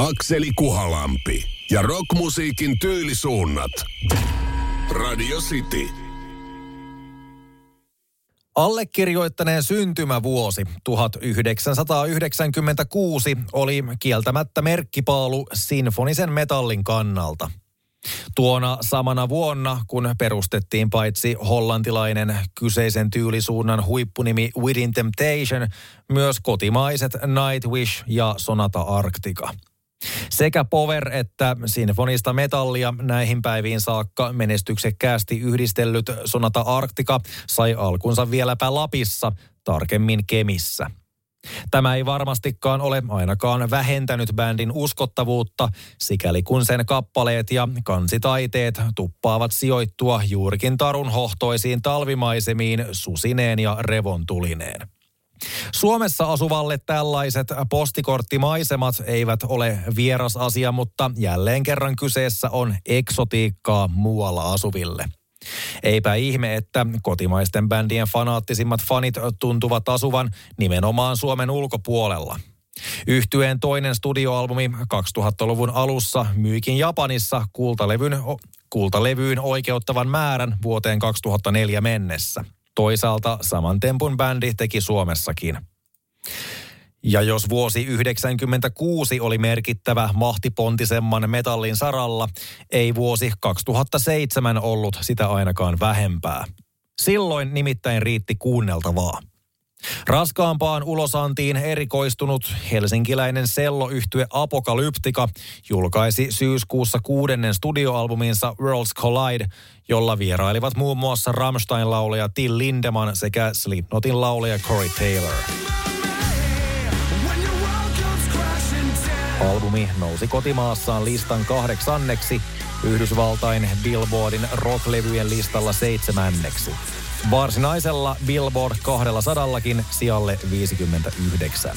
Akseli Kuhalampi ja rockmusiikin tyylisuunnat. Radio City. Allekirjoittaneen syntymävuosi 1996 oli kieltämättä merkkipaalu sinfonisen metallin kannalta. Tuona samana vuonna, kun perustettiin paitsi hollantilainen kyseisen tyylisuunnan huippunimi Within Temptation, myös kotimaiset Nightwish ja Sonata Arctica. Sekä power että sinfonista metallia näihin päiviin saakka menestyksekkäästi yhdistellyt Sonata Arctica sai alkunsa vieläpä Lapissa, tarkemmin Kemissä. Tämä ei varmastikaan ole ainakaan vähentänyt bändin uskottavuutta, sikäli kun sen kappaleet ja kansitaiteet tuppaavat sijoittua juurikin tarun hohtoisiin talvimaisemiin susineen ja revontulineen. Suomessa asuvalle tällaiset postikorttimaisemat eivät ole vieras asia, mutta jälleen kerran kyseessä on eksotiikkaa muualla asuville. Eipä ihme, että kotimaisten bändien fanaattisimmat fanit tuntuvat asuvan nimenomaan Suomen ulkopuolella. Yhtyeen toinen studioalbumi 2000-luvun alussa myykin Japanissa kultalevyn, kultalevyyn oikeuttavan määrän vuoteen 2004 mennessä. Toisaalta saman tempun bändi teki Suomessakin. Ja jos vuosi 1996 oli merkittävä mahtipontisemman metallin saralla, ei vuosi 2007 ollut sitä ainakaan vähempää. Silloin nimittäin riitti kuunneltavaa. Raskaampaan ulosantiin erikoistunut helsinkiläinen selloyhtye Apokalyptika julkaisi syyskuussa kuudennen studioalbuminsa Worlds Collide, jolla vierailivat muun muassa Rammstein-laulaja Till Lindemann sekä Slipknotin laulaja Corey Taylor. Albumi nousi kotimaassaan listan kahdeksanneksi, Yhdysvaltain Billboardin rocklevyjen listalla seitsemänneksi. Varsinaisella Billboard 200 sijalle 59.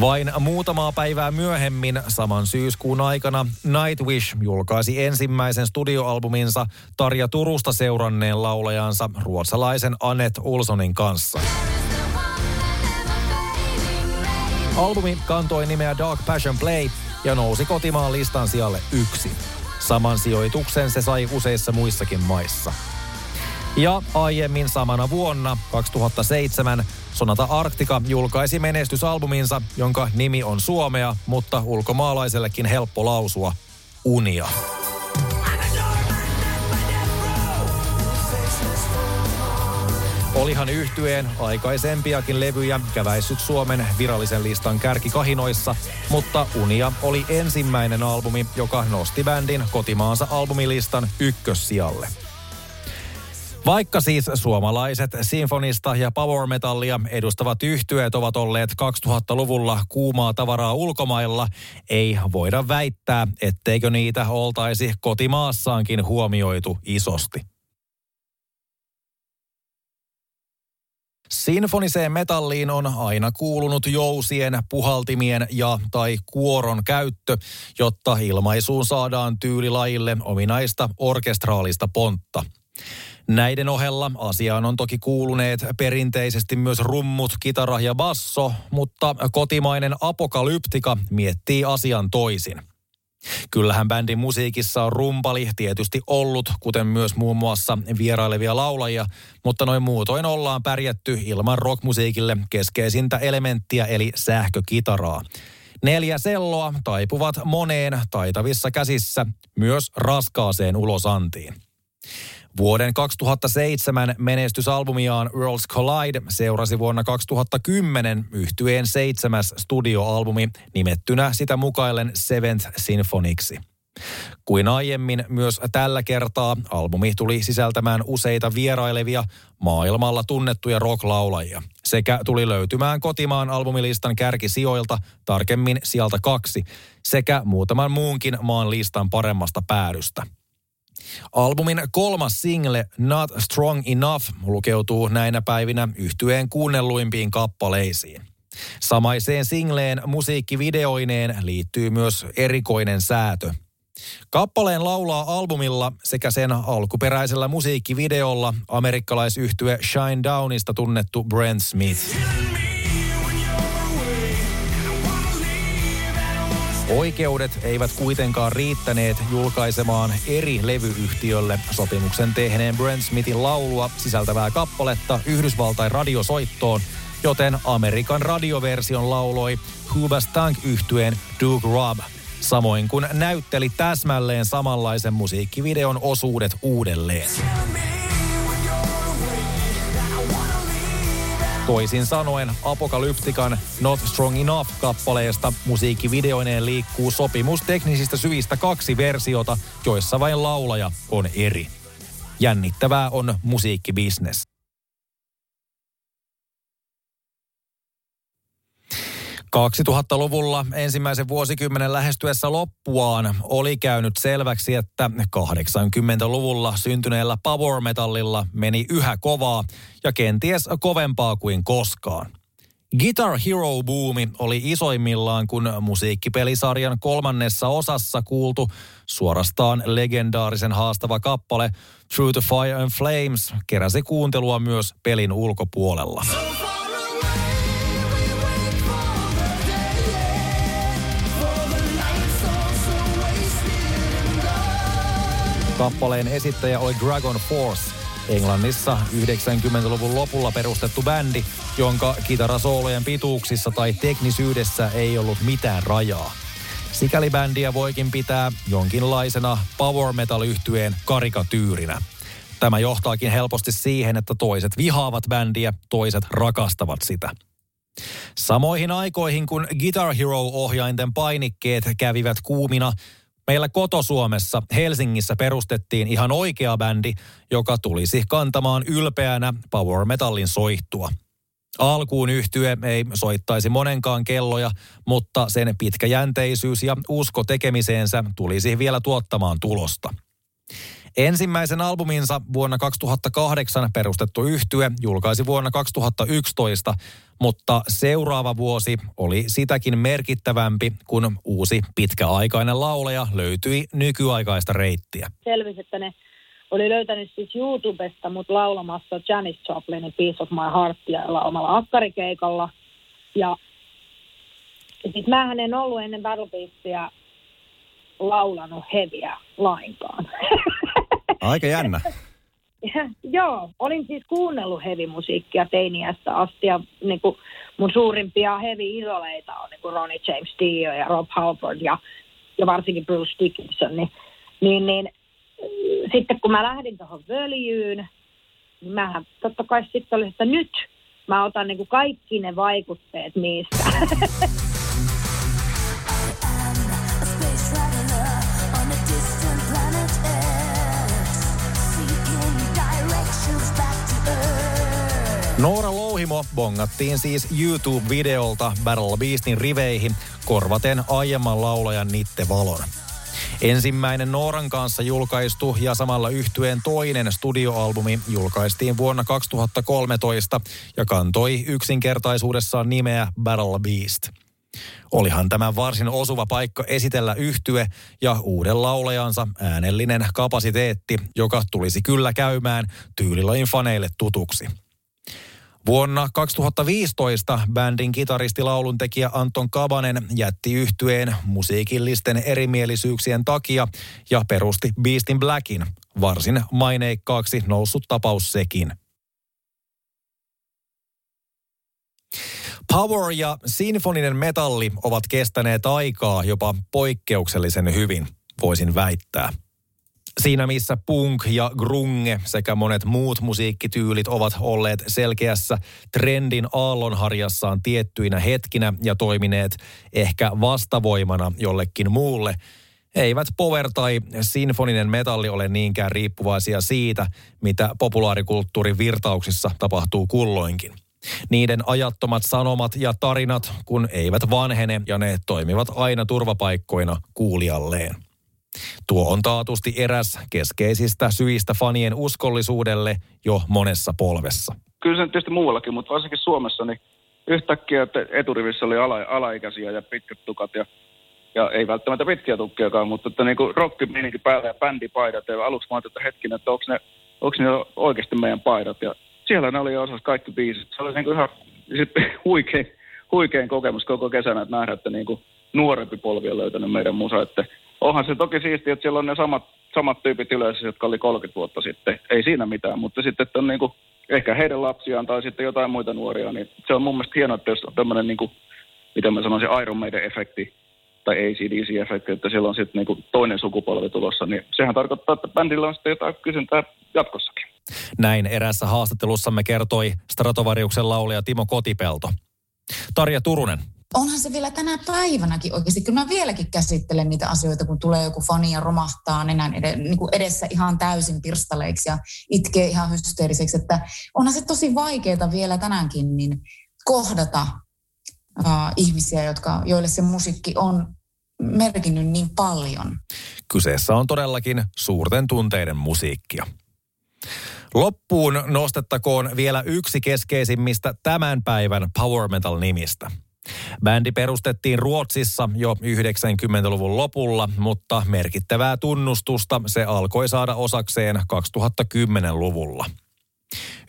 Vain muutamaa päivää myöhemmin saman syyskuun aikana Nightwish julkaisi ensimmäisen studioalbuminsa Tarja Turusta seuranneen laulajansa ruotsalaisen Anet Olsonin kanssa. Albumi kantoi nimeä Dark Passion Play ja nousi kotimaan listan sijalle yksi. Saman sijoituksen se sai useissa muissakin maissa. Ja aiemmin samana vuonna, 2007, Sonata Arctica julkaisi menestysalbuminsa, jonka nimi on suomea, mutta ulkomaalaisellekin helppo lausua, Unia. Olihan yhtyeen aikaisempiakin levyjä käväissyt Suomen virallisen listan kärkikahinoissa, mutta Unia oli ensimmäinen albumi, joka nosti bändin kotimaansa albumilistan ykkössijalle. Vaikka siis suomalaiset sinfonista ja power metallia edustavat yhtyeet ovat olleet 2000-luvulla kuumaa tavaraa ulkomailla, ei voida väittää, etteikö niitä oltaisi kotimaassaankin huomioitu isosti. Sinfoniseen metalliin on aina kuulunut jousien, puhaltimien ja tai kuoron käyttö, jotta ilmaisuun saadaan tyylilajille ominaista orkestraalista pontta. Näiden ohella asiaan on toki kuuluneet perinteisesti myös rummut, kitara ja basso, mutta kotimainen apokalyptika miettii asian toisin. Kyllähän bändin musiikissa on rumpali tietysti ollut, kuten myös muun muassa vierailevia laulajia, mutta noin muutoin ollaan pärjätty ilman rockmusiikille keskeisintä elementtiä eli sähkökitaraa. Neljä selloa taipuvat moneen taitavissa käsissä, myös raskaaseen ulosantiin. Vuoden 2007 menestysalbumiaan Worlds Collide seurasi vuonna 2010 yhtyeen seitsemäs studioalbumi nimettynä sitä mukaillen Seventh Symphoniksi. Kuin aiemmin, myös tällä kertaa albumi tuli sisältämään useita vierailevia, maailmalla tunnettuja rocklaulajia. Sekä tuli löytymään kotimaan albumilistan kärkisijoilta, tarkemmin sieltä kaksi, sekä muutaman muunkin maan listan paremmasta päädystä. Albumin kolmas single Not Strong Enough lukeutuu näinä päivinä yhtyeen kuunnelluimpiin kappaleisiin. Samaiseen singleen musiikkivideoineen liittyy myös erikoinen säätö. Kappaleen laulaa albumilla sekä sen alkuperäisellä musiikkivideolla amerikkalaisyhtye Shine Downista tunnettu Brent Smith. Oikeudet eivät kuitenkaan riittäneet julkaisemaan eri levyyhtiölle sopimuksen tehneen Brent Smithin laulua sisältävää kappaletta Yhdysvaltain radiosoittoon, joten Amerikan radioversion lauloi Hoobastank yhtyeen Duke Robb, samoin kuin näytteli täsmälleen samanlaisen musiikkivideon osuudet uudelleen. Toisin sanoen Apokalyptikan Not Strong Enough-kappaleesta musiikkivideoineen liikkuu sopimus teknisistä syistä kaksi versiota, joissa vain laulaja on eri. Jännittävää on musiikkibisnes. 2000-luvulla ensimmäisen vuosikymmenen lähestyessä loppuaan oli käynyt selväksi, että 80-luvulla syntyneellä power metallilla meni yhä kovaa ja kenties kovempaa kuin koskaan. Guitar Hero boomi oli isoimmillaan, kun musiikkipelisarjan kolmannessa osassa kuultu suorastaan legendaarisen haastava kappale Through the Fire and Flames keräsi kuuntelua myös pelin ulkopuolella. Kappaleen esittäjä oli Dragon Force, Englannissa 90-luvun lopulla perustettu bändi, jonka kitarasoolojen pituuksissa tai teknisyydessä ei ollut mitään rajaa. Sikäli bändiä voikin pitää jonkinlaisena power metal yhtyeen karikatyyrinä. Tämä johtaakin helposti siihen, että toiset vihaavat bändiä, toiset rakastavat sitä. Samoihin aikoihin, kun Guitar Hero-ohjainten painikkeet kävivät kuumina, Meillä kotosuomessa Helsingissä perustettiin ihan oikea bändi, joka tulisi kantamaan ylpeänä power metallin soihtua. Alkuun yhtye ei soittaisi monenkaan kelloja, mutta sen pitkäjänteisyys ja usko tekemiseensä tulisi vielä tuottamaan tulosta. Ensimmäisen albuminsa vuonna 2008 perustettu yhtye julkaisi vuonna 2011, mutta seuraava vuosi oli sitäkin merkittävämpi, kun uusi pitkäaikainen laulaja löytyi nykyaikaista reittiä. Selvisi, että ne oli löytänyt siis YouTubesta mut laulamassa Janis Joplinin Piece of My Heartia omalla akkarikeikalla. Ja siis mähän en ollut ennen Battle Beastia laulanut heviä lainkaan. Aika jännä. Joo, olin siis kuunnellut heavy-musiikkia teiniästä asti ja niin kuin mun suurimpia heavy-idoleita on niin kuin Ronnie James Dio ja Rob Halford ja, ja varsinkin Bruce Dickinson. Niin, niin, niin sitten kun mä lähdin tuohon völjyyn, niin mähän totta kai sitten oli, että nyt mä otan niin kuin kaikki ne vaikutteet niistä. Noora Louhimo bongattiin siis YouTube-videolta Battle Beastin riveihin korvaten aiemman laulajan Nitte Valon. Ensimmäinen Nooran kanssa julkaistu ja samalla yhtyeen toinen studioalbumi julkaistiin vuonna 2013 ja kantoi yksinkertaisuudessaan nimeä Battle Beast. Olihan tämä varsin osuva paikka esitellä yhtye ja uuden laulajansa äänellinen kapasiteetti, joka tulisi kyllä käymään tyylilajin faneille tutuksi. Vuonna 2015 bändin kitaristi lauluntekijä Anton Kabanen jätti yhtyeen musiikillisten erimielisyyksien takia ja perusti Beastin Blackin, varsin maineikkaaksi noussut tapaus sekin. Power ja sinfoninen metalli ovat kestäneet aikaa jopa poikkeuksellisen hyvin, voisin väittää. Siinä missä punk ja grunge sekä monet muut musiikkityylit ovat olleet selkeässä trendin aallonharjassaan tiettyinä hetkinä ja toimineet ehkä vastavoimana jollekin muulle, eivät power tai sinfoninen metalli ole niinkään riippuvaisia siitä, mitä populaarikulttuurin virtauksissa tapahtuu kulloinkin. Niiden ajattomat sanomat ja tarinat, kun eivät vanhene ja ne toimivat aina turvapaikkoina kuulijalleen. Tuo on taatusti eräs keskeisistä syistä fanien uskollisuudelle jo monessa polvessa. Kyllä se tietysti muuallakin, mutta varsinkin Suomessa niin yhtäkkiä että eturivissä oli ala, alaikäisiä ja pitkät tukat ja, ja ei välttämättä pitkiä tukkiakaan, mutta että niin rockimininkin päällä ja bändipaidat ja aluksi mä että hetkinen, että onko ne, onko ne oikeasti meidän paidat ja siellä ne oli osas kaikki biisit. Se oli niin kuin ihan huikein, huikein kokemus koko kesänä, että nähdä, että niin kuin nuorempi polvi on löytänyt meidän musa. Että onhan se toki siistiä, että siellä on ne samat, samat tyypit yleensä, jotka oli 30 vuotta sitten. Ei siinä mitään, mutta sitten, että on niin kuin, ehkä heidän lapsiaan tai sitten jotain muita nuoria, niin se on mun mielestä hienoa, että jos on tämmöinen, niin kuin, miten mä sanoisin, Iron Maiden-efekti tai ACDC-efekti, että siellä on sitten niin kuin toinen sukupolvi tulossa, niin sehän tarkoittaa, että bändillä on sitten jotain kysyntää jatkossakin. Näin erässä haastattelussamme kertoi Stratovariuksen laulija Timo Kotipelto. Tarja Turunen, onhan se vielä tänä päivänäkin oikeasti. Kyllä mä vieläkin käsittelen niitä asioita, kun tulee joku fani ja romahtaa nenän ed- niin kuin edessä ihan täysin pirstaleiksi ja itkee ihan hysteeriseksi. Että onhan se tosi vaikeaa vielä tänäänkin niin kohdata uh, ihmisiä, jotka, joille se musiikki on merkinnyt niin paljon. Kyseessä on todellakin suurten tunteiden musiikkia. Loppuun nostettakoon vielä yksi keskeisimmistä tämän päivän power metal nimistä – Bändi perustettiin Ruotsissa jo 90-luvun lopulla, mutta merkittävää tunnustusta se alkoi saada osakseen 2010-luvulla.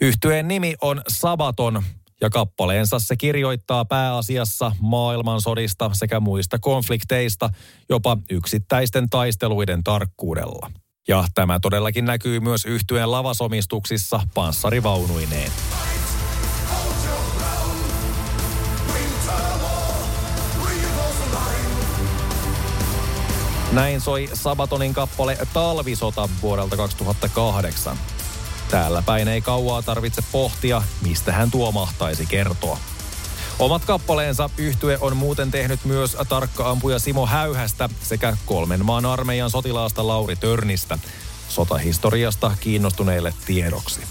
Yhtyeen nimi on Sabaton ja kappaleensa se kirjoittaa pääasiassa maailmansodista sekä muista konflikteista jopa yksittäisten taisteluiden tarkkuudella. Ja tämä todellakin näkyy myös yhtyeen lavasomistuksissa panssarivaunuineen. Näin soi Sabatonin kappale Talvisota vuodelta 2008. Täällä päin ei kauaa tarvitse pohtia, mistä hän tuo mahtaisi kertoa. Omat kappaleensa yhtye on muuten tehnyt myös tarkka-ampuja Simo Häyhästä sekä kolmen maan armeijan sotilaasta Lauri Törnistä sotahistoriasta kiinnostuneille tiedoksi.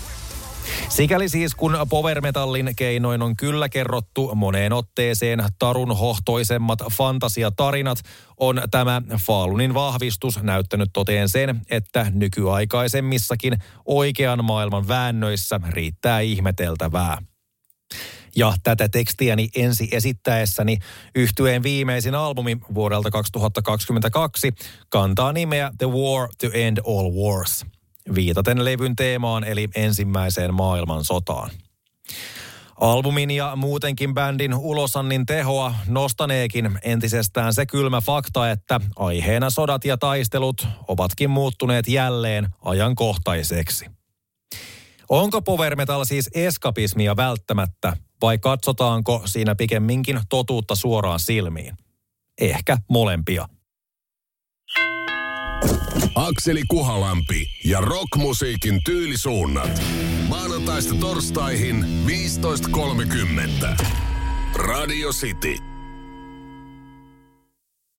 Sikäli siis kun power metallin keinoin on kyllä kerrottu moneen otteeseen tarun hohtoisemmat fantasiatarinat, on tämä Faalunin vahvistus näyttänyt toteen sen, että nykyaikaisemmissakin oikean maailman väännöissä riittää ihmeteltävää. Ja tätä tekstiäni ensi esittäessäni yhtyeen viimeisin albumi vuodelta 2022 kantaa nimeä The War to End All Wars – viitaten levyn teemaan eli ensimmäiseen maailmansotaan. Albumin ja muutenkin bändin ulosannin tehoa nostaneekin entisestään se kylmä fakta, että aiheena sodat ja taistelut ovatkin muuttuneet jälleen ajankohtaiseksi. Onko power metal siis eskapismia välttämättä vai katsotaanko siinä pikemminkin totuutta suoraan silmiin? Ehkä molempia. Akseli Kuhalampi ja rockmusiikin tyylisuunnat. Maanantaista torstaihin 15.30. Radio City.